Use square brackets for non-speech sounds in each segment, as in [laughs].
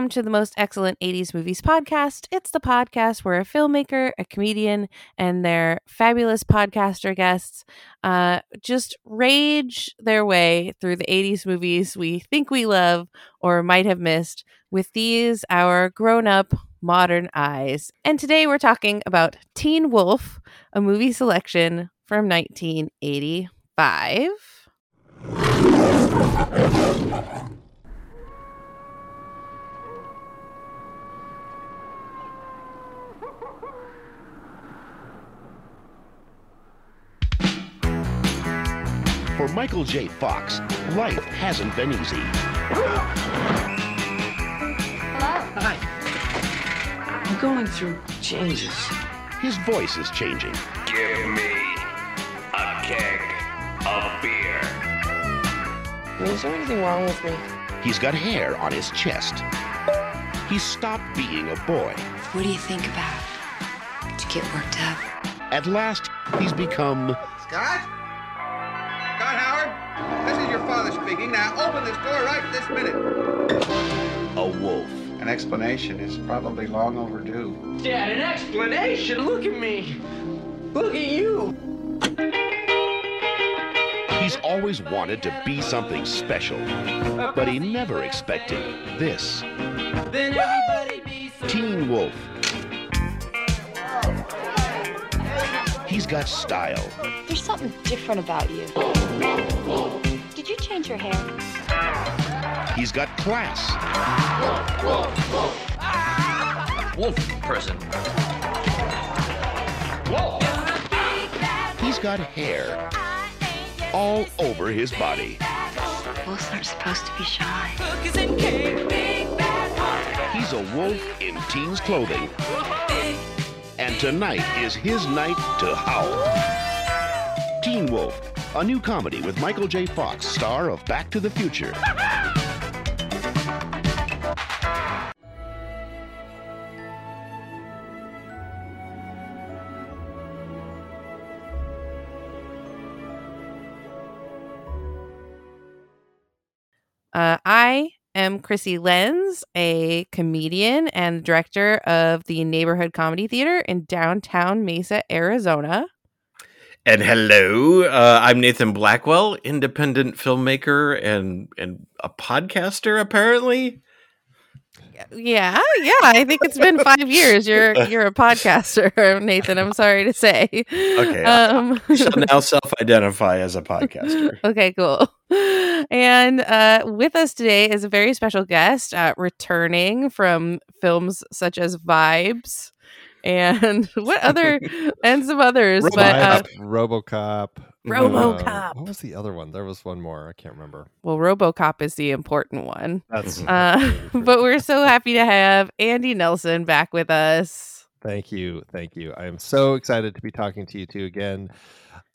Welcome to the Most Excellent 80s Movies podcast. It's the podcast where a filmmaker, a comedian, and their fabulous podcaster guests uh, just rage their way through the 80s movies we think we love or might have missed with these, our grown up modern eyes. And today we're talking about Teen Wolf, a movie selection from 1985. For Michael J. Fox, life hasn't been easy. Hello. Hi. I'm going through changes. His voice is changing. Give me a keg of beer. I mean, is there anything wrong with me? He's got hair on his chest. He's stopped being a boy. What do you think about? To get worked up? At last, he's become Scott? Scott Howard? This is your father speaking. Now open this door right this minute. a wolf. An explanation is probably long overdue. Dad, an explanation? Look at me. Look at you. He's always wanted to be something special, but he never expected this. Then everybody be so Teen Wolf. He's got style. There's something different about you. Did you change your hair? He's got class. Wolf person. He's got hair all over his body. Wolves aren't supposed to be shy. He's a wolf in teen's clothing. And tonight is his night to howl. Teen Wolf, a new comedy with Michael J. Fox, star of Back to the Future. Uh, I am Chrissy Lenz, a comedian and director of the Neighborhood Comedy Theater in downtown Mesa, Arizona. And hello, uh, I'm Nathan Blackwell, independent filmmaker and and a podcaster. Apparently, Yeah, yeah. I think it's been five years. You're [laughs] you're a podcaster, [laughs] Nathan. I'm sorry to say. Okay, Um, I shall now self-identify as a podcaster. [laughs] okay, cool. And uh, with us today is a very special guest, uh, returning from films such as Vibes and what other and some others, but uh, RoboCop. RoboCop. Uh, what was the other one? There was one more. I can't remember. well, RoboCop is the important one. That's. Uh, [laughs] but we're so happy to have Andy Nelson back with us. Thank you, thank you. I am so excited to be talking to you two again.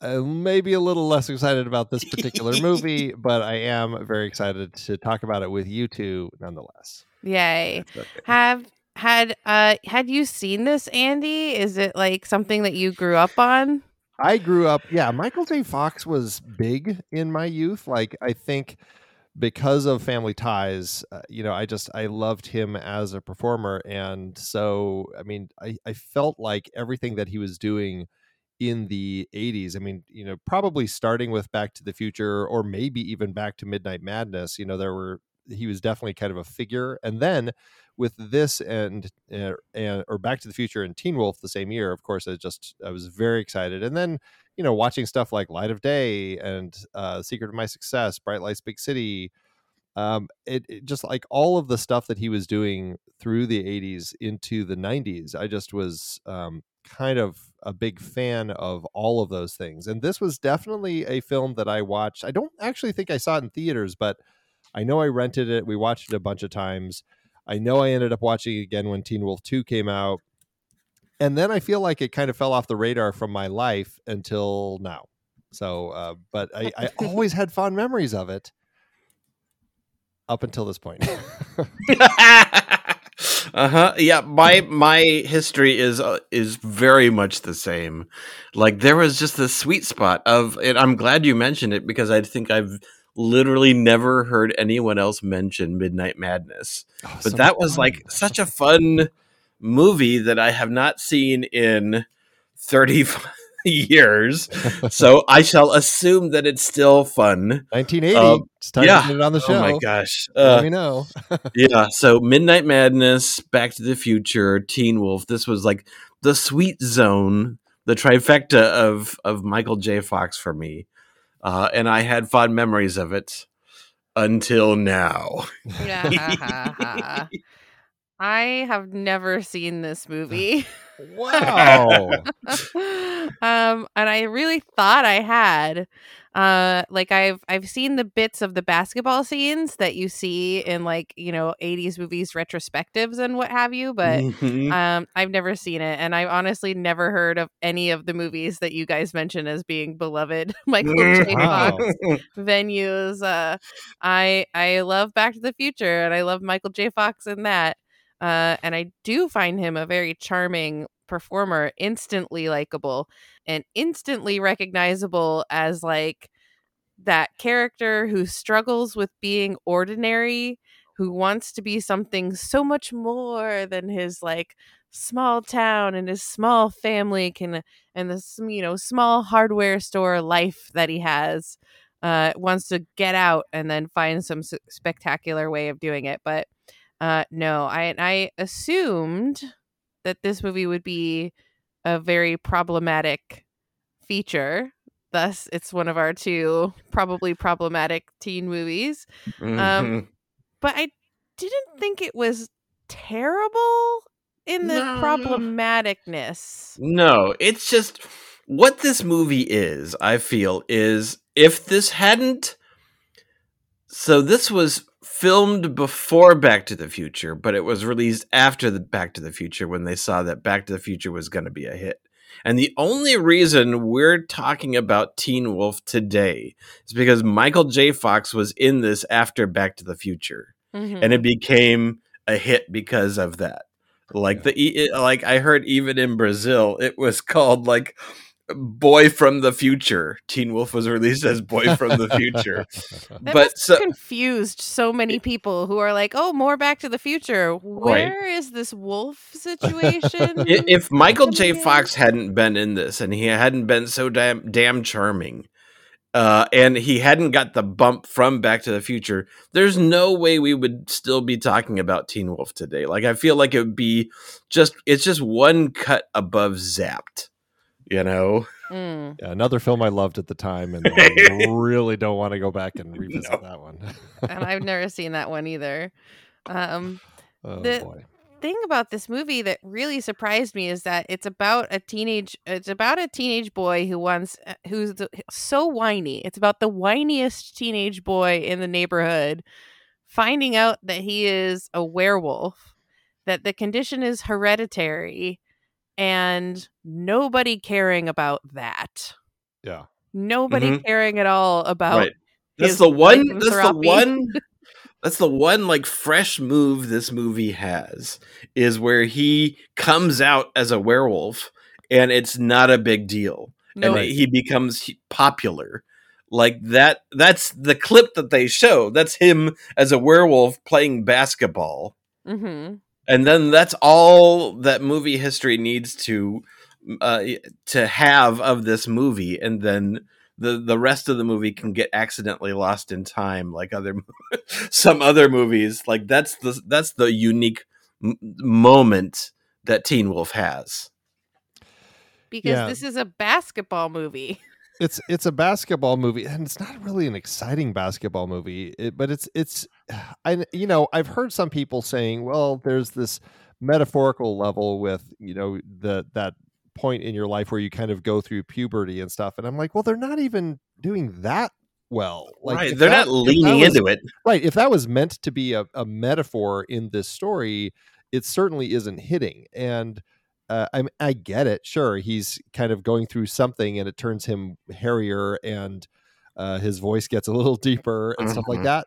Uh, maybe a little less excited about this particular [laughs] movie, but I am very excited to talk about it with you two, nonetheless. Yay! Okay. Have had uh had you seen this, Andy? Is it like something that you grew up on? I grew up, yeah, Michael J. Fox was big in my youth. Like, I think because of family ties, uh, you know, I just, I loved him as a performer. And so, I mean, I, I felt like everything that he was doing in the 80s, I mean, you know, probably starting with Back to the Future or maybe even Back to Midnight Madness, you know, there were, he was definitely kind of a figure. And then with this and uh, and or Back to the Future and Teen Wolf the same year, of course, I just I was very excited. And then you know watching stuff like Light of Day and uh, Secret of My Success, Bright Lights, Big City. Um, it, it just like all of the stuff that he was doing through the 80s into the 90s, I just was um, kind of a big fan of all of those things. And this was definitely a film that I watched. I don't actually think I saw it in theaters, but I know I rented it. We watched it a bunch of times. I know I ended up watching it again when Teen Wolf 2 came out. And then I feel like it kind of fell off the radar from my life until now. So, uh, but I, I [laughs] always had fond memories of it up until this point. [laughs] [laughs] uh huh. Yeah, my my history is uh, is very much the same. Like there was just this sweet spot of, and I'm glad you mentioned it because I think I've literally never heard anyone else mention Midnight Madness. Oh, but so that was fun. like such a fun movie that I have not seen in 30 [laughs] years. [laughs] so I shall assume that it's still fun. 1980. Um, it's time yeah. to get it on the show. Oh my gosh. Let Uh, me know. [laughs] yeah, so Midnight Madness, Back to the Future, Teen Wolf. This was like the sweet zone, the trifecta of of Michael J. Fox for me. Uh, and I had fond memories of it until now. [laughs] [laughs] I have never seen this movie. [laughs] Wow. um and I really thought I had uh like I've I've seen the bits of the basketball scenes that you see in like, you know, 80s movies retrospectives and what have you, but Mhm. um I've never seen it and I've honestly never heard of any of the movies that you guys mentioned as being beloved [laughs] Michael J. Fox [laughs] venues. Uh, I I love Back to the Future, and I love Michael J. Fox in that. Uh, and I do find him a very charming performer, instantly likable, and instantly recognizable as like that character who struggles with being ordinary, who wants to be something so much more than his like small town and his small family can and this you know small hardware store life that he has uh wants to get out and then find some spectacular way of doing it but uh no i i assumed that this movie would be a very problematic feature thus it's one of our two probably problematic teen movies Mhm. but i didn't think it was terrible in the No. problematicness No, it's just what this movie is, I feel, is if this hadn't. So this was filmed before Back to the Future, but it was released after the Back to the Future when they saw that Back to the Future was going to be a hit. And the only reason we're talking about Teen Wolf today is because Michael J. Fox was in this after Back to the Future Mhm. and it became a hit because of that. Like the e- like I heard even in Brazil it was called like Boy from the Future. Teen Wolf was released as Boy from the Future. [laughs] That but so confused so many people who are like, "Oh, more Back to the Future. Where is this wolf situation?" i- if Michael J. Fox hadn't been in this and he hadn't been so damn damn charming, uh, and he hadn't got the bump from Back to the Future, there's no way we would still be talking about Teen Wolf today. Like I feel like it would be just it's just one cut above Zapped, you know. Mm. Yeah, another film I loved at the time, and [laughs] I really don't want to go back and revisit No. that one. and I've never seen that one either. Um, [laughs] oh the- boy. thing about this movie that really surprised me is that it's about a teenage it's about a teenage boy who wants uh, who's the, so whiny it's about the whiniest teenage boy in the neighborhood finding out that he is a werewolf that the condition is hereditary and nobody caring about that Yeah. nobody Mhm. caring at all about right. That's the one. That's the one. That's the one like fresh move this movie has is where he comes out as a werewolf and it's not a big deal no and he becomes popular like that that's the clip that they show that's him as a werewolf playing basketball hmm and then that's all that movie history needs to uh, to have of this movie. And then the the rest of the movie can get accidentally lost in time like other [laughs] some other movies. Like that's the that's the unique m- moment that teen wolf has. Because Yeah. this is a basketball movie [laughs] it's it's a basketball movie and it's not really an exciting basketball movie it, but it's it's [sighs] i you know i've heard some people saying well there's this metaphorical level with you know the that point in your life where you kind of go through puberty and stuff and i'm like well they're not even doing that well like right they're that- not leaning was- into it. right if that was meant to be a, a metaphor in this story it certainly isn't hitting and uh, I, I get it sure he's kind of going through something and it turns him hairier and uh, his voice gets a little [laughs] deeper and stuff like Mhm. that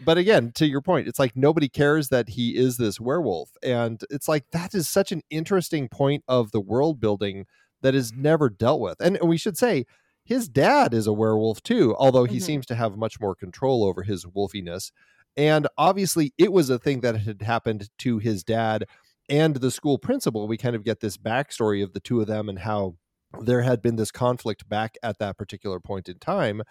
but again to your point it's like nobody cares that he is this werewolf and it's like that is such an interesting point of the world building that is never dealt with and, and we should say his dad is a werewolf too, although he Mhm. seems to have much more control over his wolfiness. And obviously, it was a thing that had happened to his dad and the school principal. We kind of get this backstory of the two of them and how there had been this conflict back at that particular point in time.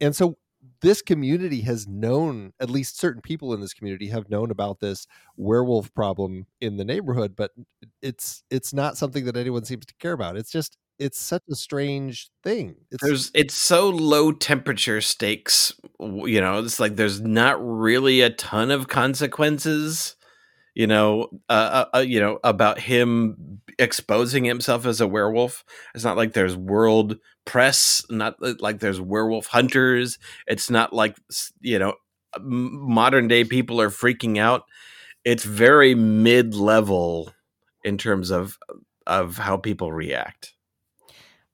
And so this community has known, at least certain people in this community have known about this werewolf problem in the neighborhood, but it's it's not something that anyone seems to care about. It's just it's such a strange thing. It's there's it's so low temperature stakes you know it's like there's not really a ton of consequences you know uh, uh, uh, you know about him exposing himself as a werewolf. It's not like there's world press not like there's werewolf hunters. It's not like you know modern day people are freaking out. It's very mid level in terms of of how people react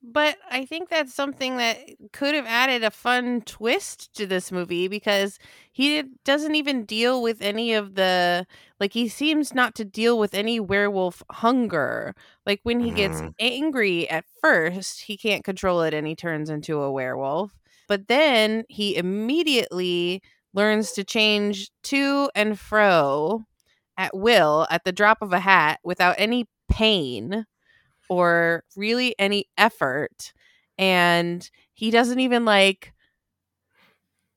But I think that's something that could have added a fun twist to this movie because he doesn't even deal with any of the like he seems not to deal with any werewolf hunger. Like when he gets Mhm. angry at first, he can't control it and he turns into a werewolf. But then he immediately learns to change to and fro at will at the drop of a hat without any pain or really any effort and he doesn't even like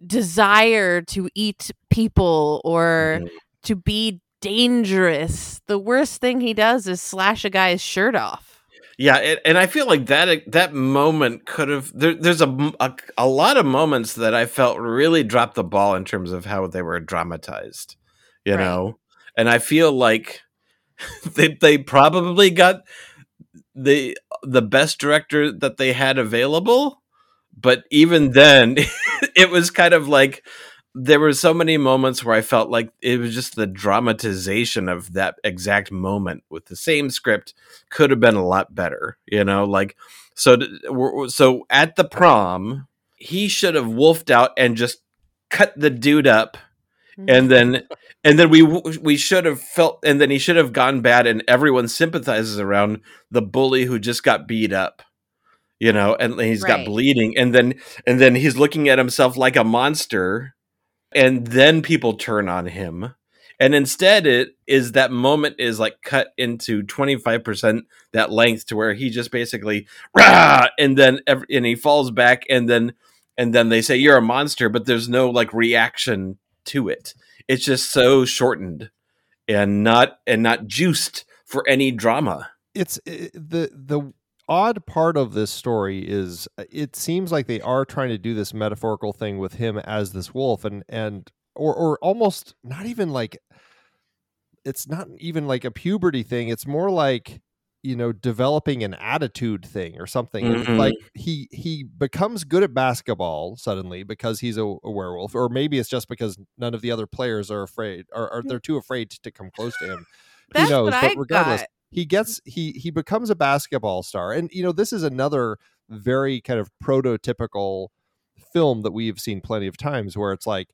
desire to eat people or to be dangerous. The worst thing he does is slash a guy's shirt off. Yeah, and, and I feel like that that moment could have there, there's a lot of moments that I felt really dropped the ball in terms of how they were dramatized, you Right. know, and I feel like [laughs] they they probably got the the best director that they had available, but even then, [laughs] it was kind of like there were so many moments where I felt like it was just the dramatization of that exact moment with the same script could have been a lot better, you know, like so so at the prom, he should have wolfed out and just cut the dude up mm-hmm. and then and then we we should have felt and then he should have gone bad and everyone sympathizes around the bully who just got beat up you know and he's got bleeding. And then and then he's looking at himself like a monster and then people turn on him. And instead it is that moment is like cut into 25% that length to where he just basically rah, and then ev- and he falls back and then and then they say you're a monster but there's no like reaction to it it's just so shortened and not and not juiced for any drama. It's i the the odd part of this story is uh, it seems like they are trying to do this metaphorical thing with him as this wolf and and or or almost not even like it's not even like a puberty thing. It's more like you know developing an attitude thing or something Mhm. like he he becomes good at basketball suddenly because he's a, a werewolf or maybe it's just because none of the other players are afraid or, or they're too afraid to come close to him That's who knows but I regardless got. he gets he he becomes a basketball star and you know this is another very kind of prototypical film that we've seen plenty of times where it's like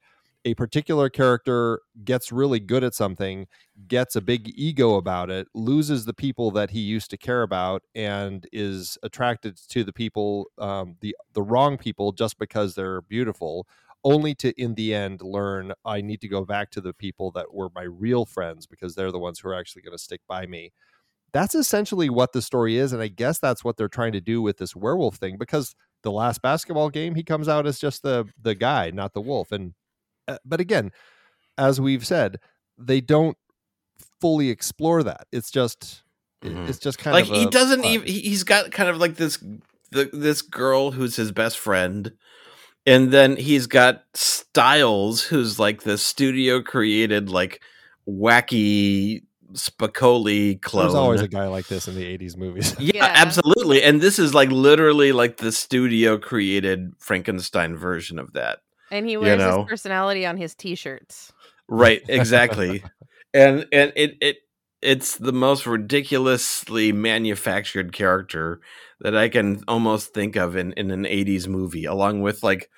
a particular character gets really good at something gets a big ego about it loses the people that he used to care about and is attracted to the people um, the the wrong people just because they're beautiful only to in the end learn i need to go back to the people that were my real friends because they're the ones who are actually going to stick by me. That's essentially what the story is and i guess that's what they're trying to do with this werewolf thing because the last basketball game he comes out as just the the guy not the wolf and but again as we've said they don't fully explore that it's just it- Mhm. it's just kind like of like he a doesn't fun- even he- he's got kind of like this the, this girl who's his best friend and then he's got styles who's like the studio created like wacky spicoli clone there's always a guy like this in the 80s movies [laughs] yeah, Yeah. absolutely and this is like literally like the studio created frankenstein version of that and he wears know. his personality on his t-shirts Right, [laughs] exactly. and and it it it's the most ridiculously manufactured character that I can almost think of in, in an 80s movie, along with like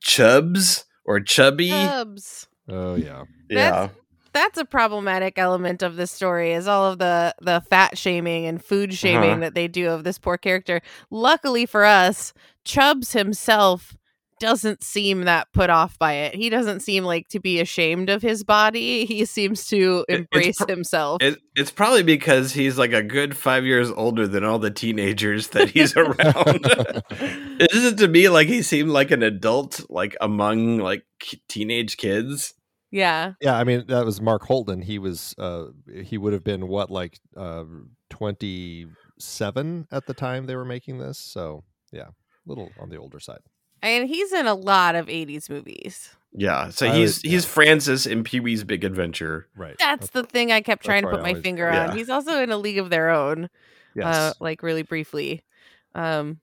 Chubs or Chubby. Chubs. oh yeah yeah. that's a problematic element of this story is all of the the fat shaming and food shaming Uh-huh. that they do of this poor character. Luckily for us, Chubbs himself doesn't seem that put off by it. He doesn't seem like to be ashamed of his body. He seems to It- it's embrace himself. It, it's probably because he's like a good five years older than all the teenagers that he's around. [laughs] [laughs] Isn't to me like he seemed like an adult, like among like k- teenage kids? yeah. Yeah, I mean that was Mark Holton. He was uh he would have been what like uh 27 at the time they were making this. So, yeah, a little on the older side. And he's in a lot of 80s movies. Yeah. So I he's would- yeah. he's Francis in Pee Wee's Big Adventure. Right. That's the thing I kept trying to put my always- finger yeah. on. He's also in a league of their own. yes. uh, like really briefly. Um,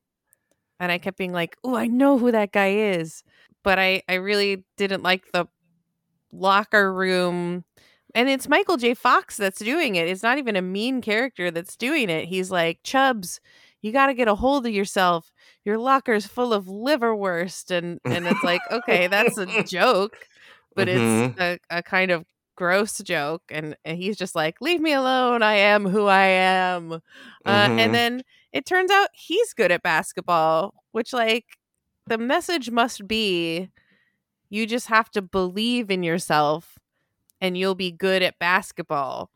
and I kept being like, "Oh, I know who that guy is," but I I really didn't like the locker room. And it's Michael J. Fox that's doing it. It's not even a mean character that's doing it. He's like, Chubbs, you got to get a hold of yourself. Your locker's full of liverwurst, and and it's like, okay, that's a [laughs] joke, but Mhm. it's a, a kind of gross joke. And and he's just like, leave me alone. I am who I am. Uh, Mhm. And then it turns out he's good at basketball, which like the message must be, you just have to believe in yourself and you'll be good at basketball.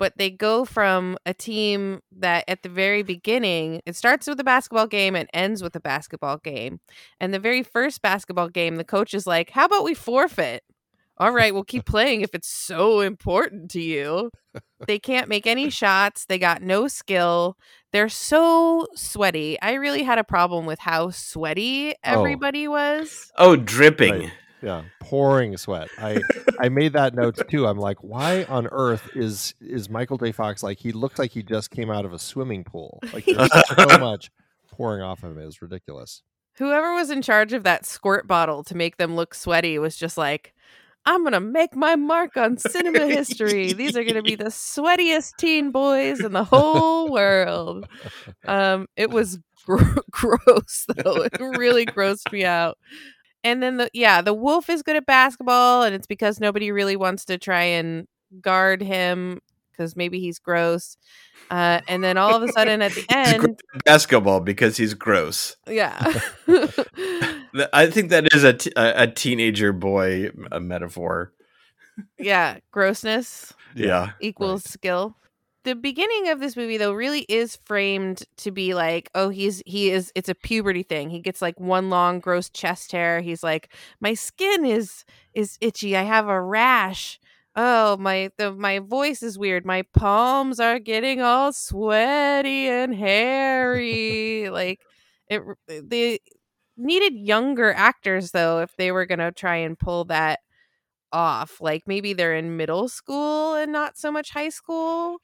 But they go from a team that at the very beginning, it starts with a basketball game and ends with a basketball game. And the very first basketball game, the coach is like, How about we forfeit? All right, we'll keep playing if it's so important to you. They can't make any shots. They got no skill. They're so sweaty. I really had a problem with how sweaty oh. everybody was. Oh, dripping. Right. Yeah, pouring sweat. I I made that note too. I'm like, why on earth is is Michael J. Fox like he looks like he just came out of a swimming pool? Like there's so [laughs] much pouring off of him. is ridiculous. Whoever was in charge of that squirt bottle to make them look sweaty was just like, I'm going to make my mark on cinema history. These are going to be the sweatiest teen boys in the whole world. Um, it was gr- [laughs] gross, though. It really grossed me out. And then the yeah, the wolf is good at basketball, and it's because nobody really wants to try and guard him because maybe he's gross. Uh, and then all of a sudden at the [laughs] end, at basketball because he's gross. yeah. [laughs] [laughs] I think that is a, t- a, a teenager boy uh metaphor. yeah, grossness Yeah. equals skill. The beginning of this movie though really is framed to be like, oh, he's he is it's a puberty thing. He gets like one long gross chest hair. He's like, my skin is is itchy. I have a rash. Oh, my the my voice is weird. My palms are getting all sweaty and hairy. [laughs] like it they needed younger actors though if they were going to try and pull that off. Like maybe they're in middle school and not so much high school.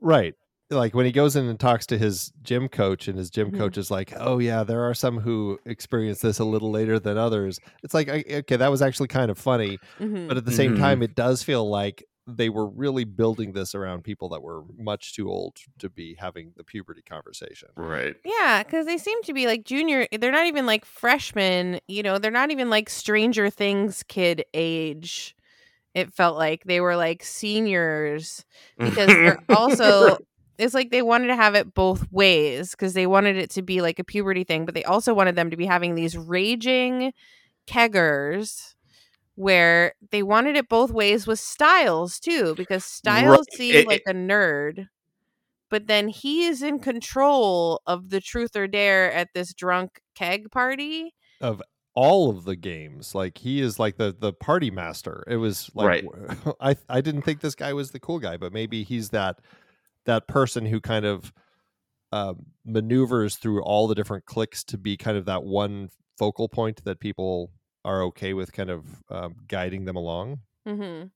Right. Like when he goes in and talks to his gym coach, and his gym Mhm. coach is like, "Oh yeah, there are some who experience this a little later than others." It's like, okay, that was actually kind of funny, Mhm. but at the same Mhm. time, it does feel like they were really building this around people that were much too old to be having the puberty conversation. Right. Yeah, because they seem to be like junior. They're not even like freshmen. You know, they're not even like Stranger Things kid age. It felt like they were like seniors because they're [laughs] also. It's like they wanted to have it both ways because they wanted it to be like a puberty thing, but they also wanted them to be having these raging keggers where they wanted it both ways with Styles too, because Styles seemed It- like a nerd, but then he is in control of the truth or dare at this drunk keg party. Of all of the games, like he is like the the party master. It was like [laughs] I I didn't think this guy was the cool guy, but maybe he's that that person who kind of um, maneuvers through all the different clicks to be kind of that one focal point that people are okay with kind of um, guiding them along. Mm-hmm.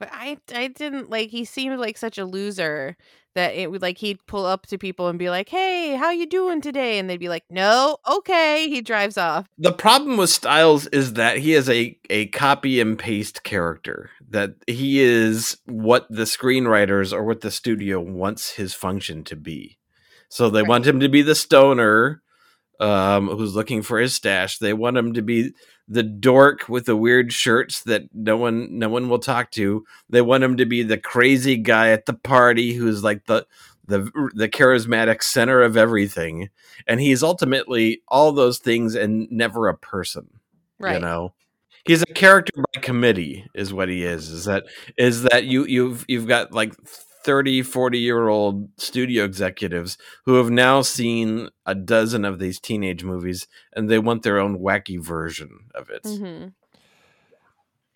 But I, I didn't like. He seemed like such a loser that it would like he'd pull up to people and be like, "Hey, how you doing today?" And they'd be like, "No, okay." He drives off. The problem with Styles is that he is a, a copy and paste character. That he is what the screenwriters or what the studio wants his function to be. So they Right. want him to be the stoner um, who's looking for his stash. They want him to be the dork with the weird shirts that no one no one will talk to. They want him to be the crazy guy at the party who's like the the the charismatic center of everything, and he's ultimately all those things and never a person. Right. You know, he's a character by committee, is what he is. Is that is that you you've you've got like 30 40 year old studio executives who have now seen a dozen of these teenage movies and they want their own wacky version of it. Mhm.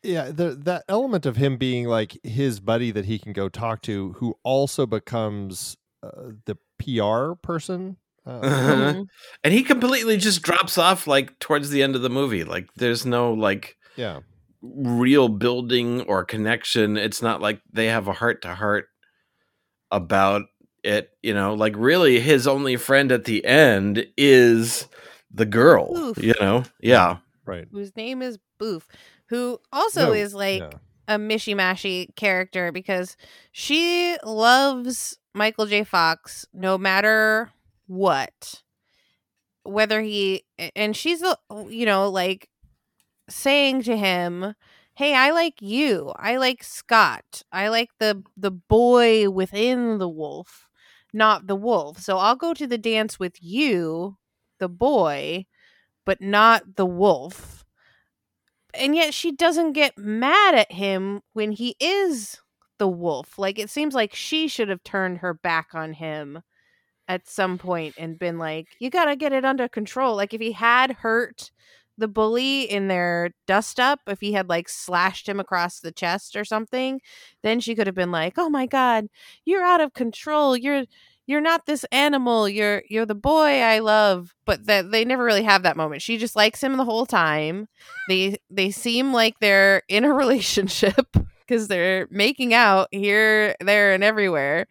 yeah the, that element of him being like his buddy that he can go talk to who also becomes uh, the pr person uh, [laughs] Uh-huh. and he completely just drops off like towards the end of the movie. Like there's no like yeah. real building or connection. It's not like they have a heart to heart about it you know like really his only friend at the end is the girl Oof. you know yeah right Whose name is Boof, who also No, is like yeah. a mishy mashy character because she loves Michael J. Fox no matter what. Whether he and she's the you know like saying to him, "Hey, I like you. I like Scott. I like the the boy within the wolf, not the wolf. So I'll go to the dance with you, the boy, but not the wolf." And yet she doesn't get mad at him when he is the wolf. Like it seems like she should have turned her back on him at some point and been like, "You got to get it under control." Like if he had hurt the bully in their dust up, if he had like slashed him across the chest or something, then she could have been like, "Oh my god, you're out of control. You're you're not this animal. You're you're the boy I love." But that they never really have that moment. She just likes him the whole time. They they seem like they're in a [laughs] relationship because they're making out here, there, and everywhere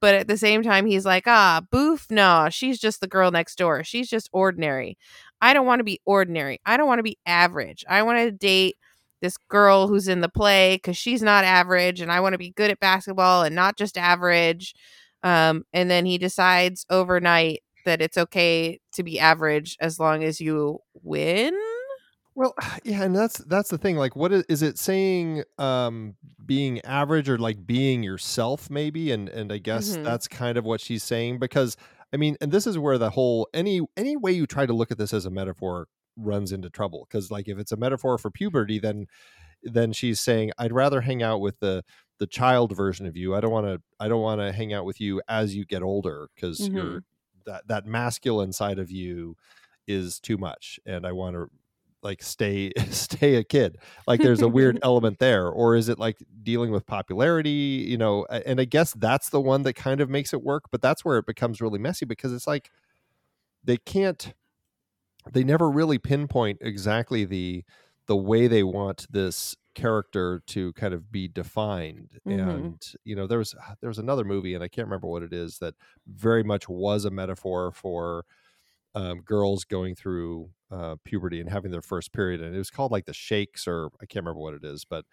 but at the same time he's like ah boof no she's just the girl next door she's just ordinary i don't want to be ordinary i don't want to be average i want to date this girl who's in the play because she's not average and i want to be good at basketball and not just average um, and then he decides overnight that it's okay to be average as long as you win Well, [sighs] yeah, and that's that's the thing. Like, what is, is it saying? Um, being average or like being yourself, maybe? And and I guess Mhm. that's kind of what she's saying because I mean, and this is where the whole any any way you try to look at this as a metaphor runs into trouble because like if it's a metaphor for puberty, then then she's saying I'd rather hang out with the the child version of you. I don't want to I don't want to hang out with you as you get older because Mhm. you're that that masculine side of you is too much and I want to like stay [laughs] stay a kid like there's a weird [laughs] element there or is it like dealing with popularity you know and i guess that's the one that kind of makes it work but that's where it becomes really messy because it's like they can't they never really pinpoint exactly the the way they want this character to kind of be defined Mhm. and you know there was there was another movie and i can't remember what it is that very much was a metaphor for um, girls going through uh, puberty and having their first period, and it was called like the Shakes, or I can't remember what it is, but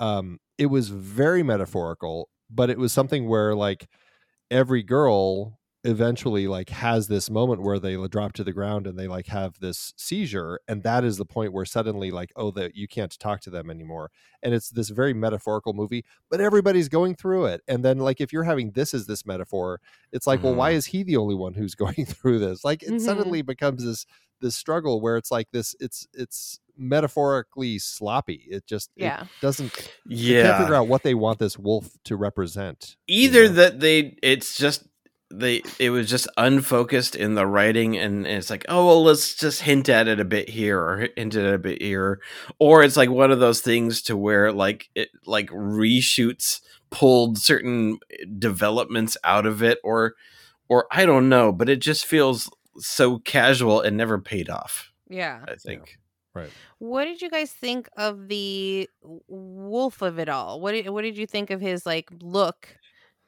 um, it was very metaphorical. But it was something where like every girl eventually like has this moment where they drop to the ground and they like have this seizure and that is the point where suddenly like oh that you can't talk to them anymore and it's this very metaphorical movie but everybody's going through it and then like if you're having this as this metaphor it's like well why Mhm. is he the only one who's [laughs] going through this like it Mhm. suddenly becomes this this struggle where it's like this it's it's metaphorically sloppy it just it Yeah. doesn't they can't yeah figure out what they want this wolf to represent you either know? that they it's just they it was just unfocused in the writing and it's like oh well let's just hint at it a bit here or hint at it a bit here. Or it's like one of those things to where like it like reshoots pulled certain eh, developments out of it or or i don't know but it just feels so casual and never paid off yeah. I think. right. What did you guys think of the wolf of it all? What did what did you think of his like look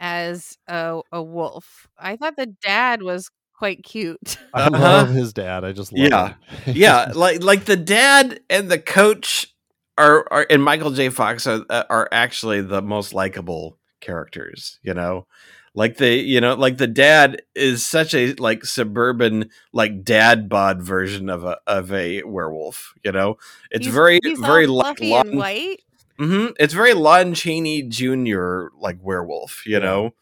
as a a wolf? I thought the [laughs] dad was quite cute. [laughs] I Uh-huh. love his dad. I just love Yeah. him. yeah [laughs] like like the dad and the coach are, are and michael j fox are, uh, are actually the most likable characters, you know? Like the you know, like the dad is such a like suburban like dad bod version of a of a werewolf, you know? It's He's- very he's all very like fluffy and white. Hmm It's very Lon Chaney Jr. like werewolf, you know?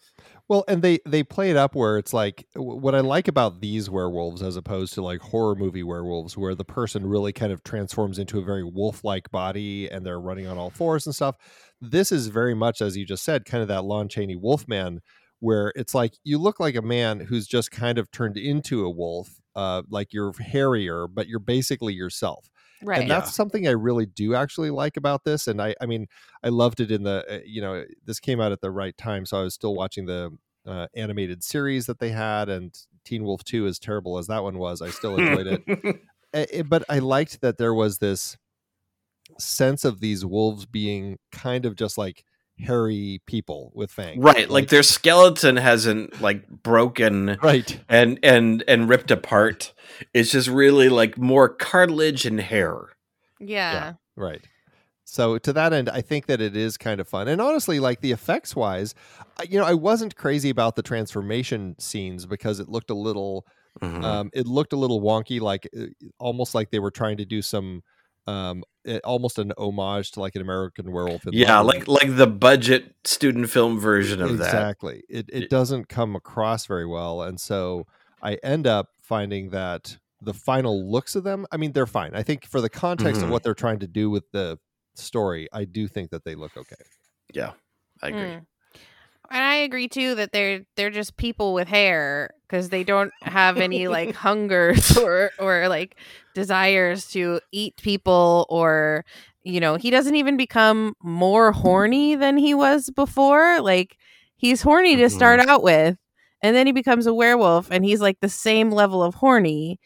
Well, and they they play it up where it's like what I like about these werewolves as opposed to like horror movie werewolves, where the person really kind of transforms into a very wolf like body and they're running on all fours and stuff. This is very much, as you just said, kind of that Lon Chaney Wolfman, where it's like you look like a man who's just kind of turned into a wolf, uh, like you're hairier, but you're basically yourself Right. and that's something I really do actually like about this. And I, I mean, I loved it in the, uh, you know, this came out at the right time, so I was still watching the uh, animated series that they had, and Teen Wolf Two, as terrible as that one was, I still enjoyed it. It- [laughs] but I liked that there was this sense of these wolves being kind of just like hairy people with fangs, right, like their skeleton hasn't like broken right, and and and ripped apart. It's just really like more cartilage and hair. yeah. Right. So to that end, I think that it is kind of fun, and honestly, like the effects wise, you know, I wasn't crazy about the transformation scenes because it looked a little, Mhm. um, it looked a little wonky, like uh, almost like they were trying to do some, um, almost an homage to like an American Werewolf. In yeah, London. like like the budget student film version of that. exactly. It it It- doesn't come across very well, and so I end up finding that the final looks of them. I mean, they're fine. I think for the context Mhm. of what they're trying to do with the story, I do think that they look okay. Yeah, I agree. Mm. And I agree too that they're they're just people with hair because they don't have any like [laughs] hungers [laughs] or or like desires to eat people or you know he doesn't even become more horny than he was before. Like he's horny to start mm-hmm. out with, and then he becomes a werewolf and he's like the same level of horny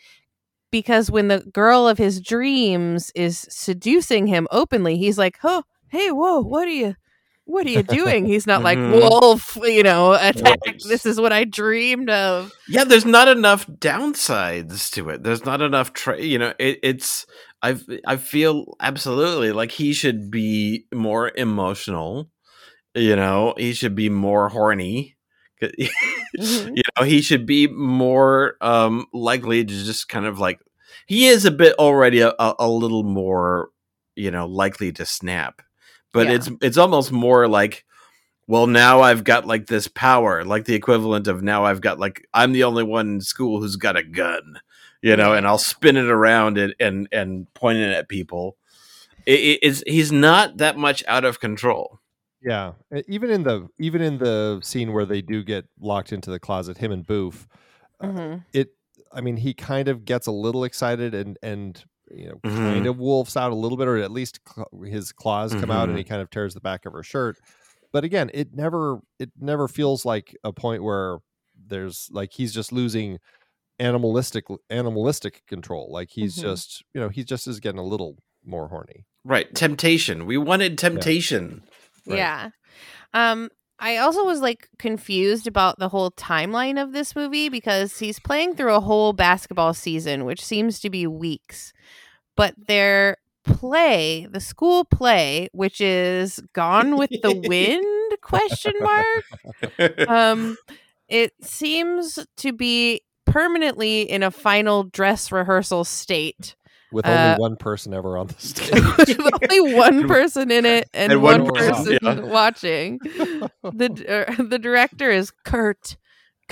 because when the girl of his dreams is seducing him openly, he's like, "Oh, hey, whoa, what are you?" What are you doing? He's not like Mhm. wolf, you know, attack. Right. This is what I dreamed of. Yeah, there's not enough downsides to it. There's not enough, tra- you know. It, it's I I feel absolutely like he should be more emotional. You know, he should be more horny. [laughs] Mhm. You know, he should be more um likely to just kind of like he is a bit already a, a, a little more, you know, likely to snap. But Yeah. it's it's almost more like well now i've got like this power like the equivalent of now i've got like i'm the only one in school who's got a gun you know and i'll spin it around and and, and point it at people it, it- it's he's not that much out of control Yeah, even in the even in the scene where they do get locked into the closet, him and Boof, uh, Mhm. it. I mean, he kind of gets a little excited and and you know kind Mhm. of wolfs out a little bit, or at least cl- his claws come out and he kind of tears the back of her shirt. But again, it never it never feels like a point where there's like he's just losing animalistic animalistic control. Like he's Mhm. just you know he just is getting a little more horny. right temptation we wanted temptation Right. Yeah. Um I also was like confused about the whole timeline of this movie because he's playing through a whole basketball season, which seems to be weeks. But their play, the school play, which is Gone with the [laughs] Wind question mark, um it seems to be permanently in a final dress rehearsal state. With Uh, only one person ever on the [laughs] stage. with only one [laughs] person in it and, And one, one person, person yeah. watching. The uh, the director is Kurt.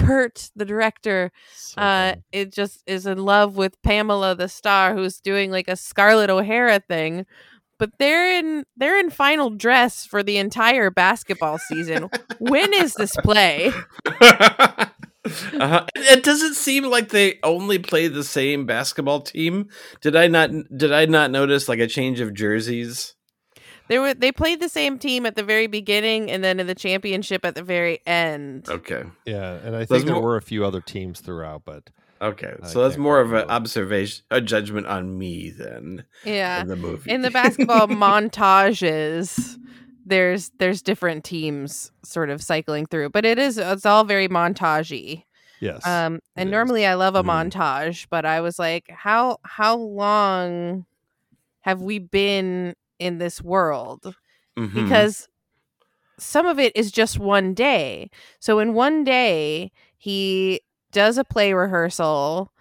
Kurt, the director, So uh, it just is in love with Pamela, the star, who's doing like a Scarlett O'Hara thing. But they're in they're in final dress for the entire basketball season. when is this play? uh-huh. It doesn't seem like they only play the same basketball team. Did I not? Did I not notice like a change of jerseys? They were they played the same team at the very beginning and then in the championship at the very end. Okay, Yeah, and I There's think there more- were a few other teams throughout, but okay. I So that's more of an observation, a judgment on me then Yeah. in the movie. in the [laughs] basketball montages there's there's different teams sort of cycling through but it is it's all very montagey yes, um and is. normally i love a Mhm. montage but i was like how how long have we been in this world Mhm. because some of it is just one day. So in one day, he does a play rehearsal,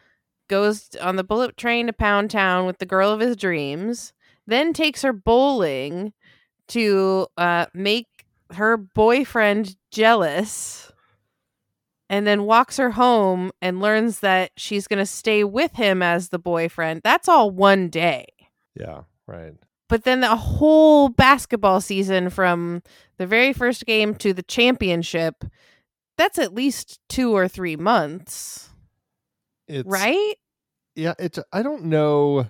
goes on the bullet train to Pound Town with the girl of his dreams, then takes her bowling to uh, make her boyfriend jealous, and then walks her home and learns that she's going to stay with him as the boyfriend. That's all one day. Yeah, right. But then the whole basketball season from the very first game to the championship, that's at least two or three months. It's right? Yeah, it's I don't know.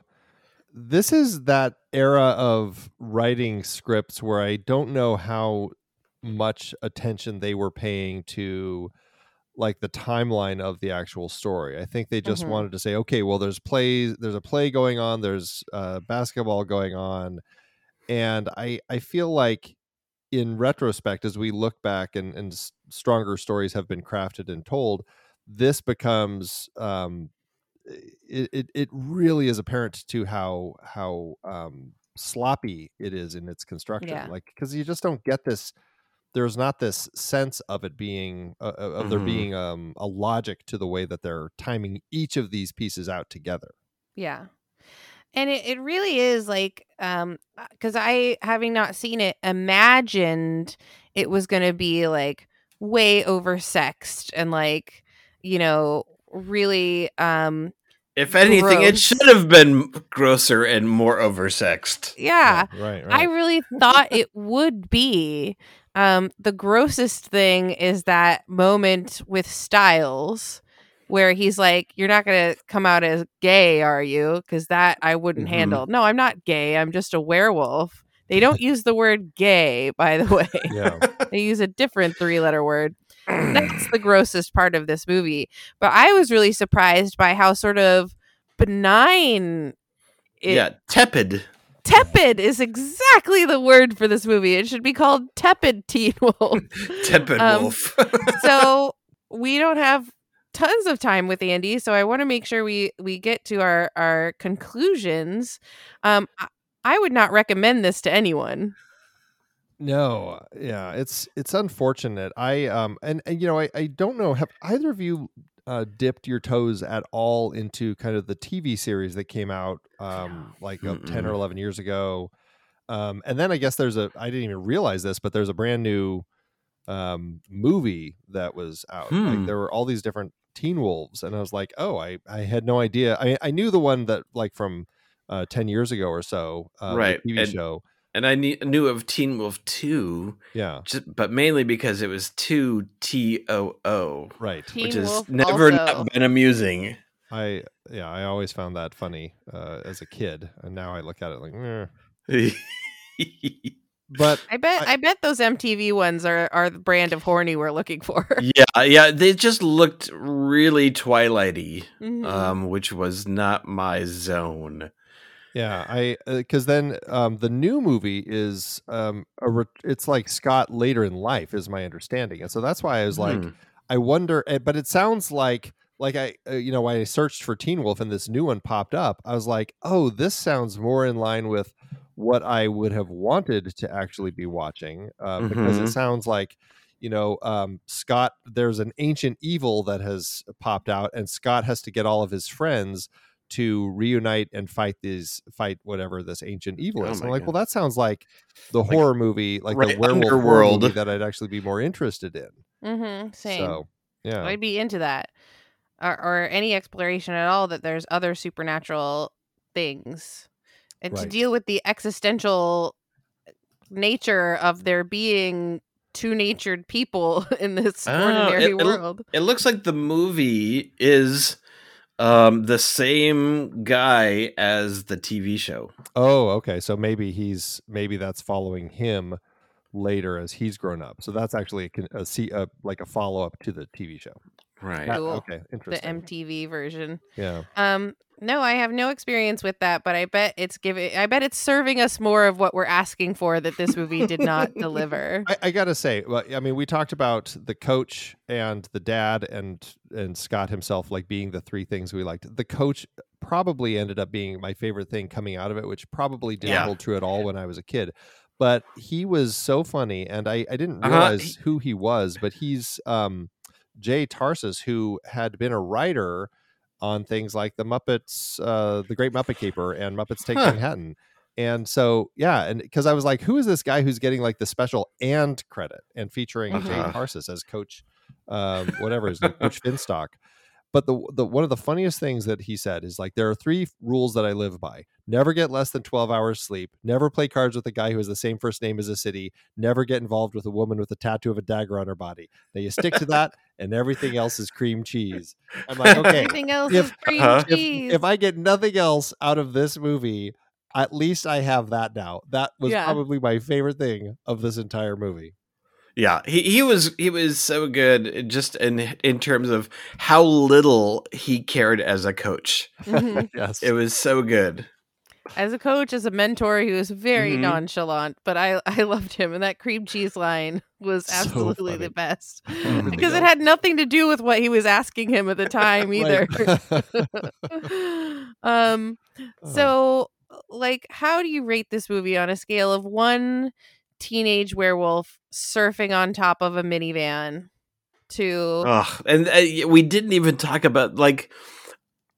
This is that era of writing scripts where I don't know how much attention they were paying to like the timeline of the actual story. I think they just Mhm. wanted to say, okay, well, there's plays, there's a play going on, there's uh, basketball going on, and I I feel like in retrospect, as we look back and and stronger stories have been crafted and told, this becomes um, it, it it really is apparent to how how um, sloppy it is in its construction. Yeah. Like because you just don't get this. There's not this sense of it being uh, uh, of there Mhm. being um, a logic to the way that they're timing each of these pieces out together. Yeah. And it, it really is like um because I having not seen it imagined it was gonna be like way oversexed and like you know really um If anything, it should have been grosser and more oversexed. yeah right, I really thought it would be. Um, the grossest thing is that moment with Stiles where he's like, You're not going to come out as gay, are you? Because that I wouldn't Mhm. handle. No, I'm not gay. I'm just a werewolf. They don't [laughs] use the word gay, by the way. yeah. [laughs] they use a different three letter word. That's [clears throat] the grossest part of this movie. But I was really surprised by how sort of benign it yeah, tepid. Tepid is exactly the word for this movie. It should be called Tepid Teen [laughs] Wolf. Tepid Um, wolf. [laughs] so we don't have tons of time with Andy, so I want to make sure we we get to our our conclusions. Um, I, I would not recommend this to anyone. No, yeah, it's it's unfortunate. I um and, and you know I I don't know have either of you uh dipped your toes at all into kind of the TV series that came out um like uh, 10 or 11 years ago. Um and then I guess there's a I didn't even realize this but there's a brand new um movie that was out. Hmm. Like there were all these different Teen Wolves and I was like, "Oh, I I had no idea. I I knew the one that like from uh 10 years ago or so, uh Right, TV and- show. And I knew, knew of Teen Wolf 2, Yeah, just, but mainly because it was 2 T O O, right. Teen which has Wolf never also. not been amusing. I yeah, I always found that funny uh, as a kid, and now I look at it like, "Meh." [laughs] but I bet I, bet those MTV ones are are the brand of horny we're looking for. [laughs] yeah, yeah, they just looked really twilighty, Mhm. um, which was not my zone. Yeah, I because then um, the new movie is um, a re- it's like Scott later in life, is my understanding, and so that's why I was like, Hmm. I wonder, eh, but it sounds like like I uh, you know when I searched for Teen Wolf and this new one popped up, I was like, oh, this sounds more in line with what I would have wanted to actually be watching uh, because it Mhm. sounds like you know um, Scott. There's an ancient evil that has popped out, and Scott has to get all of his friends to reunite and fight these fight whatever this ancient evil Oh is. I'm my like, well, that sounds like the Like- horror movie, like right, the werewolf horror Underworld. movie that I'd actually be more interested in. Mm-hmm. Same. So yeah, I'd be into that, or, or any exploration at all that there's other supernatural things, and to deal with the existential nature of there being two natured people [laughs] in this Oh, ordinary it- it world. It looks like the movie is um, the same guy as the TV show. Oh, okay. So maybe he's maybe that's following him later as he's grown up. So that's actually a, con- a, see, a like a follow up to the TV show. Right. That- Cool. okay, Interesting. the. MTV version. yeah. Um, no, I have no experience with that, but I bet it's giving. I bet it's serving us more of what we're asking for that this movie did not [laughs] deliver. I, I gotta say, well, I mean, we talked about the coach and the dad and and Scott himself, like being the three things we liked. The coach probably ended up being my favorite thing coming out of it, which probably didn't Yeah. hold true at all when I was a kid. but he was so funny, and I I didn't Uh-huh. realize who he was, but he's um Jay Tarses, who had been a writer on things like the Muppets, uh, the Great Muppet Caper, and Muppets Take Huh. Manhattan. And so, yeah, and because I was like, who is this guy who's getting like the special and credit and featuring Uh-huh. Tarses as Coach, um, whatever his name, Coach [laughs] Finstock. But the the one of the funniest things that he said is like there are three rules that I live by: never get less than twelve hours sleep, never play cards with a guy who has the same first name as a city, never get involved with a woman with a tattoo of a dagger on her body. Now you stick to that, and everything else is cream cheese. I'm like, [laughs] okay, Everything else if- is cream uh-huh. cheese. if I get nothing else out of this movie, at least I have that now. That was Yeah. probably my favorite thing of this entire movie. Yeah, he, he was he was so good just in in terms of how little he cared as a coach. Mhm. [laughs] yes. It was so good. As a coach, as a mentor, he was very Mhm. nonchalant, but I [laughs] I loved him, and that cream cheese line was absolutely funny. the best because it had nothing to do with what he was asking him at the [laughs] time either. [laughs] um, so like, how do you rate this movie on a scale of one teenage werewolf surfing on top of a minivan to and uh, we didn't even talk about like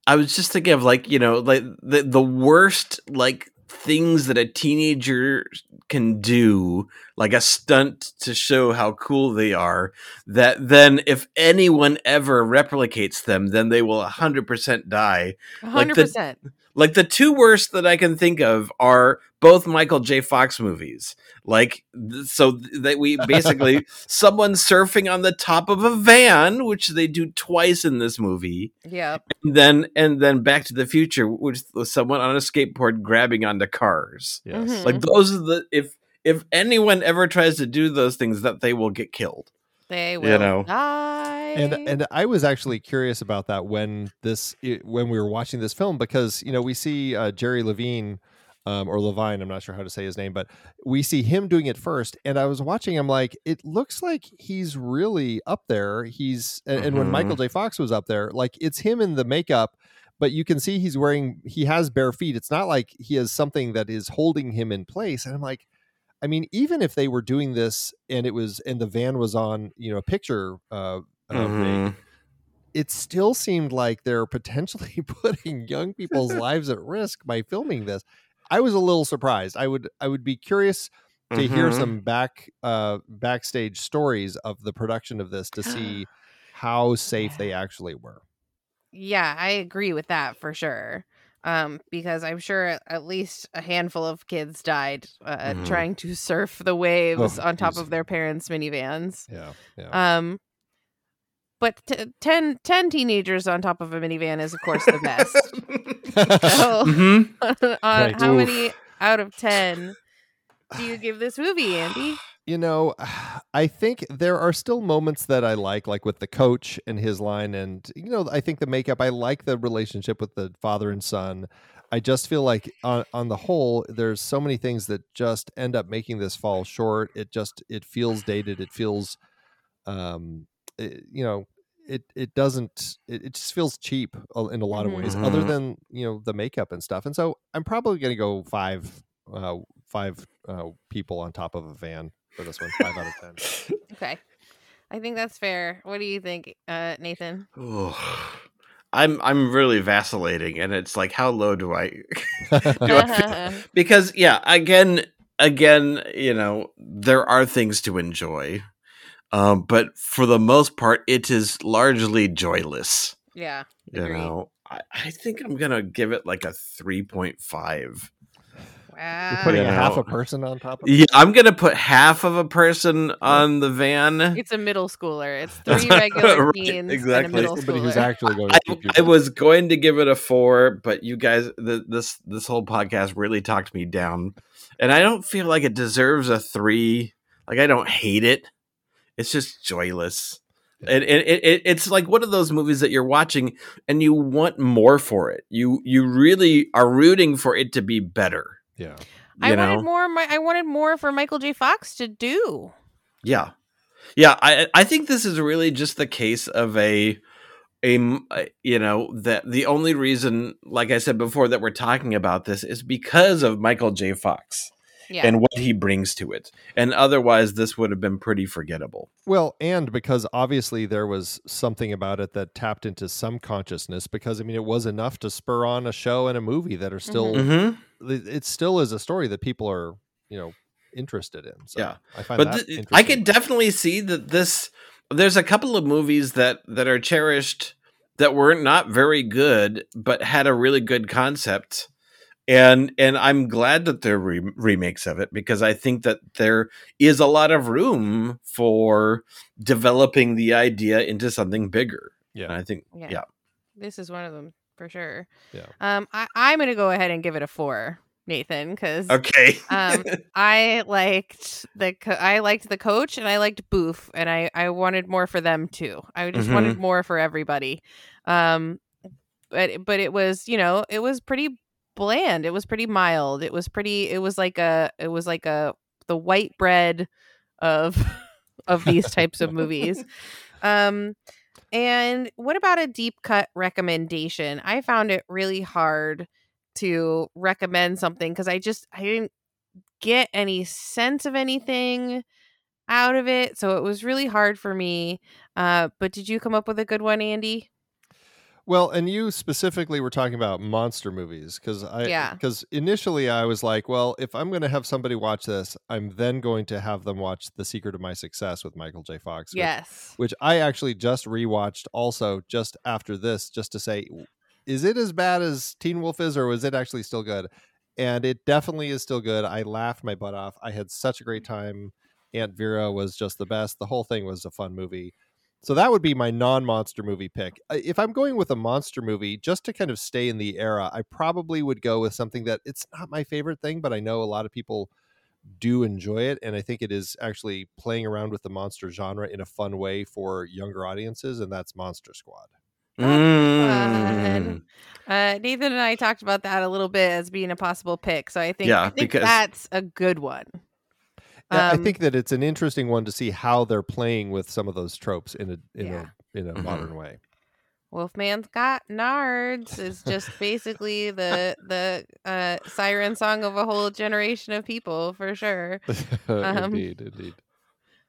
I was just thinking of like you know like the the worst like things that a teenager can do like a stunt to show how cool they are that then if anyone ever replicates them then they will 100% die hundred the- percent? Like the two worst that I can think of are both Michael J. Fox movies. Like th- so th- that we [laughs] basically someone surfing on the top of a van, which they do twice in this movie. Yeah, And then and then Back to the Future, which was someone on a skateboard grabbing onto cars. yes. Mhm. Like those are the if if anyone ever tries to do those things, that they will get killed. They will know. die. and and I was actually curious about that when this when we were watching this film because you know we see uh, Jerry Levine um, or Levine I'm not sure how to say his name but we see him doing it first and I was watching I'm like it looks like he's really up there he's and, and when. Michael J Fox was up there like it's him in the makeup but you can see he's wearing he has bare feet it's not like he has something that is holding him in place and I'm like I mean, even if they were doing this and it was and the van was on, you know, a picture uh, rig, Mhm. it still seemed like they're potentially [laughs] putting young people's [laughs] lives at risk by filming this. I was a little surprised. I would I would be curious to hear Mhm. some back uh backstage stories of the production of this to see [gasps] how safe they actually were. Yeah, I agree with that for sure. Um, because I'm sure at- at least a handful of kids died uh, Mhm. trying to surf the waves Oh, on top geez. of their parents' minivans. Yeah. Yeah. Um, but t- 10, 10 teenagers on top of a minivan is, of course, the best. [laughs] So- [laughs] Mhm. uh, Right. How Oof. many out of 10 do you give this movie, Andy? You know, [sighs] I think there are still moments that I like, like with the coach and his line. And, you know, I think the makeup, I like the relationship with the father and son. I just feel like on, on the whole, there's so many things that just end up making this fall short. It just, it feels dated. It feels, um, it, you know, it, it doesn't, it, it just feels cheap in a lot of ways, other Mhm. than, you know, the makeup and stuff. And so I'm probably going to go five, uh, five uh, people on top of a van for this one. Five out of ten. Okay. I think that's fair. What do you think, uh, Nathan? Ooh. I'm I'm really vacillating, and it's like, how low do I? [laughs] [laughs] do I feel? [laughs] Because yeah, again, again, you know, there are things to enjoy, um, but for the most part, it is largely joyless. yeah. You Agreed. know, I, I think I'm gonna give it like a three point five. Wow. You're ah. putting You a half know. a person on top of it? Yeah, I'm gonna put half of a person on the van. It's a middle schooler. It's [laughs] three regular Right, teens and exactly. a middle somebody who's actually going I, to keep I was going to give it a four, but you guys, the, this this whole podcast really talked me down, and I don't feel like it deserves a three. Like I don't hate it; it's just joyless. It, it, it, it- it's like one of those movies that you're watching and you want more for it. You you really are rooting for it to be better. Yeah. I know? wanted more. My, I wanted more for Michael J. Fox to do. Yeah, yeah. I I think this is really just the case of a a you know that the only reason, like I said before, that we're talking about this is because of Michael J. Fox. Yeah. and what he brings to it. And otherwise, this would have been pretty forgettable. Well, and because obviously there was something about it that tapped into some consciousness, because I mean, it was enough to spur on a show and a movie that are still, Mm-hmm. it it still is a story that people are, you know, interested in. So Yeah. I find but that th- I can definitely see that this there's a couple of movies that that are cherished that were not very good but had a really good concept and and I'm glad that there are re- remakes of it because I think that there is a lot of room for developing the idea into something bigger. Yeah. And I think Yeah. yeah. This is one of them for sure. Yeah. Um, I, I'm gonna go ahead and give it a four, Nathan, because Okay. um, [laughs] I liked the co- I liked the coach and I liked Boof, and I I wanted more for them too. I just wanted more for everybody. Um, but but it was you know it was pretty bland. It was pretty mild. It was pretty. It was like a it was like a the white bread of [laughs] of these types of movies. Um, and what about a deep cut recommendation? I found it really hard to recommend something because I just I didn't get any sense of anything out of it, so it was really hard for me. Uh, but did you come up with a good one, Andy? Well, and you specifically were talking about monster movies because I Yeah. because initially I was like, well, if I'm going to have somebody watch this, I'm then going to have them watch The Secret of My Success with Michael J. Fox. which- Yes. which I actually just rewatched also just after this, just to say, is it as bad as Teen Wolf is, or was it actually still good? And it definitely is still good. I laughed my butt off. I had such a great time. Aunt Vera was just the best. The whole thing was a fun movie. So that would be my non-monster movie pick. If I'm going with a monster movie, just to kind of stay in the era, I probably would go with something that it's not my favorite thing, but I know a lot of people do enjoy it and i think it is actually playing around with the monster genre in a fun way for younger audiences and that's monster squad Mm. Uh, Nathan and I talked about that a little bit as being a possible pick, so I think, Yeah, I think because- that's a good one. Yeah, i Um, think that it's an interesting one to see how they're playing with some of those tropes in a in Yeah. a in a Mhm. modern way Wolfman's got nards is just basically the the uh, siren song of a whole generation of people for sure. [laughs] Um, indeed indeed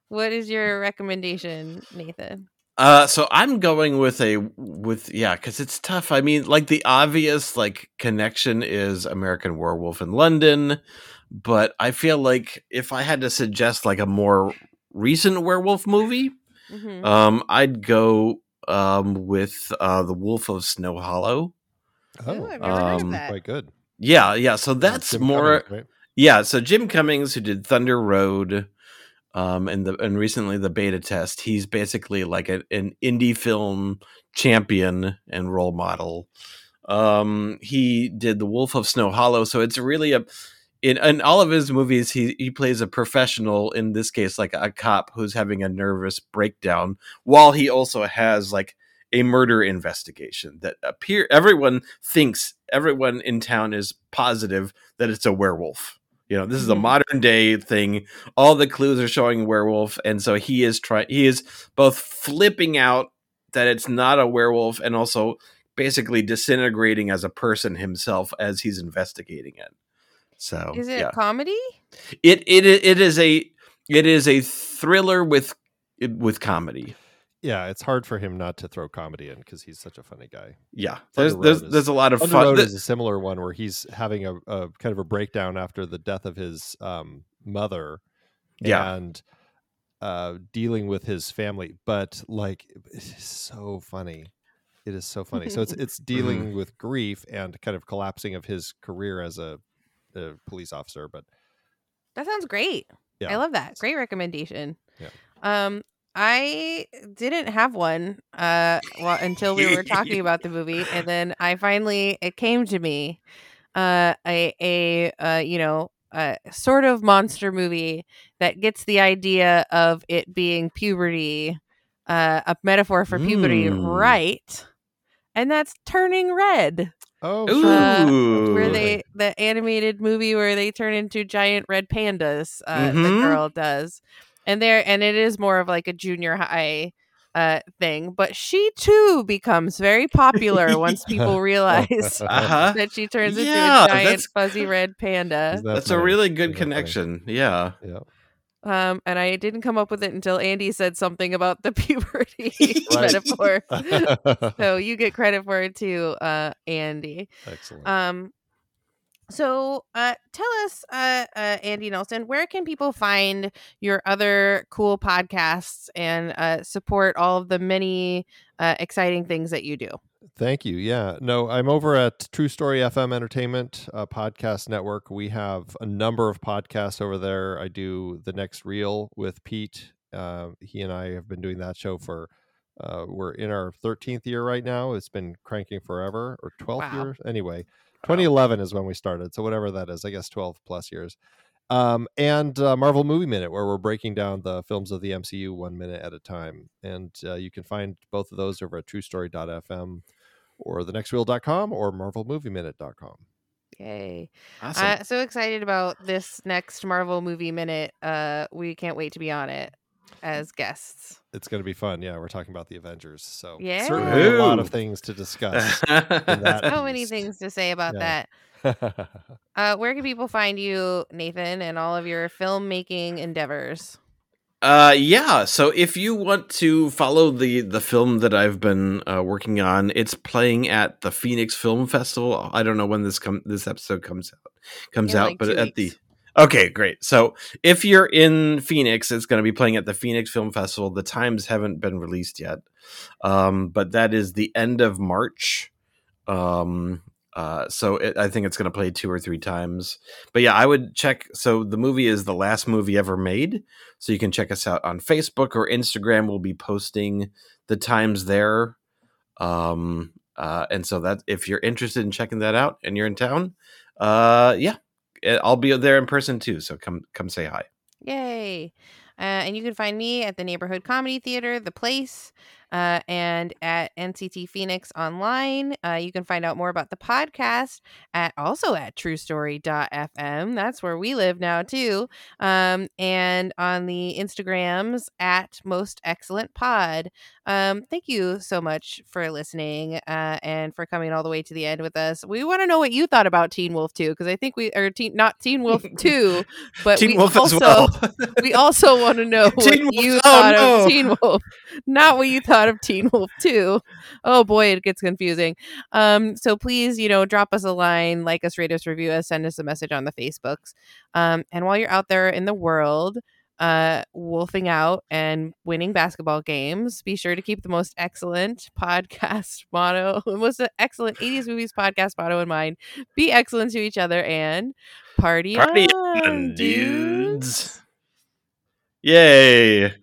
What is your recommendation, Nathan? Uh, so I'm going with a with yeah, because it's tough. I mean, like the obvious like connection is American Werewolf in London, but I feel like if I had to suggest like a more recent werewolf movie, Mhm. um, I'd go um with uh the Wolf of Snow Hollow. oh I've never heard of um, that. quite good Yeah, yeah. So that's Jim more. Cummings, right? Yeah, so Jim Cummings, who did Thunder Road, um, and the and recently the beta test, he's basically like a, an indie film champion and role model. Um, he did The Wolf of Snow Hollow, so it's really a in in all of his movies, he he plays a professional. In this case, like a cop who's having a nervous breakdown, while he also has like a murder investigation that appear. Everyone thinks everyone in town is positive that it's a werewolf. You know, this is a Mhm. modern day thing. All the clues are showing werewolf, and so he is trying. He is both flipping out that it's not a werewolf, and also basically disintegrating as a person himself as he's investigating it. So Is it yeah. a comedy? it it it is a it is a thriller with with comedy. yeah it's hard for him not to throw comedy in because he's such a funny guy Yeah, there's there's is- there's a lot of Thunder fun. Road th- is a similar one where he's having a, a kind of a breakdown after the death of his um, mother Yeah. and uh, dealing with his family but like it is so funny it is so funny so it's [laughs] it's Mm-hmm. dealing with grief and kind of collapsing of his career as a, a police officer but That sounds great. Yeah. I love that. Great recommendation. Yeah. Um, I didn't have one uh well, until we were talking about the movie, [laughs] and then I finally it came to me, uh, a a uh, you know a sort of monster movie that gets the idea of it being puberty, uh, a metaphor for puberty, Mm. right? And that's Turning Red oh Ooh, Uh, Ooh. where they the animated movie where they turn into giant red pandas uh the Mhm. girl does and there and it is more of like a junior high uh, thing, but she too becomes very popular once [laughs] people realize Uh-huh. [laughs] that she turns into a giant fuzzy red panda. Isn't That's a really good Isn't funny? connection. Yeah. Yeah. Um, and I didn't come up with it until Andy said something about the [laughs] puberty [laughs] metaphor. [laughs] so you get credit for it too, uh, Andy. Excellent. Um, so uh, tell us, uh, uh, Andy Nelson, where can people find your other cool podcasts and uh, support all of the many uh, exciting things that you do? Thank you. Yeah. No, I'm over at True Story FM Entertainment uh, Podcast Network. We have a number of podcasts over there. I do The Next Reel with Pete. Uh, he and I have been doing that show for, uh, we're in our 13th year right now. It's been cranking forever, or 12th Wow. year. Anyway, 2011 is when we started. So, whatever that is, I guess 12 plus years. Um, and uh, Marvel Movie Minute, where we're breaking down the films of the MCU one minute at a time. And uh, you can find both of those over at truestory.fm or thenextreel.com or marvelmovieminute.com. Yay. Awesome. Uh, so excited about this next Marvel movie minute. Uh, we can't wait to be on it as guests. It's going to be fun. Yeah, we're talking about the Avengers. So, Yeah. certainly a lot of things to discuss. that- So many things to say about Yeah. that. [laughs] Uh, where can people find you, Nathan, and all of your filmmaking endeavors? Uh, yeah. So if you want to follow the the film that I've been uh, working on, it's playing at the Phoenix Film Festival. I don't know when this come this episode comes out comes In, out, like, but at weeks. the okay, great. So if you're in Phoenix, it's going to be playing at the Phoenix Film Festival. The times haven't been released yet, um, but that is the end of March. Um, uh, so it, I think it's going to play two or three times. But yeah, I would check. So the movie is the last movie ever made. So you can check us out on Facebook or Instagram. We'll be posting the times there. Um, uh, and so that if you're interested in checking that out and you're in town, uh, yeah, eh, I'll be there in person too. So come come say hi. Yay. Uh, and you can find me at the Neighborhood Comedy Theater, The Place, uh, and at NCT Phoenix online. Uh, you can find out more about the podcast at also at truestory.fm. That's where we live now, too. Um, and on the Instagrams at Most Excellent Pod. Um, thank you so much for listening uh, and for coming all the way to the end with us. We want to know what you thought about Teen Wolf 2 because I think we, are teen, not Teen Wolf [laughs] 2, but Teen we Wolf also, as well. we also want to [laughs] know what Teen Wolf- you oh, thought no. of Teen Wolf, not what you thought [laughs] of Teen Wolf [laughs] 2. Oh boy, it gets confusing. Um, so please, you know, drop us a line, like us, rate us, review us, send us a message on the Facebooks. Um, and while you're out there in the world, uh, wolfing out and winning basketball games, be sure to keep the most excellent [laughs] podcast motto, the [laughs] most excellent 80s movies podcast motto in mind. Be excellent to each other and party, Party on, on, dudes. dudes. Yay.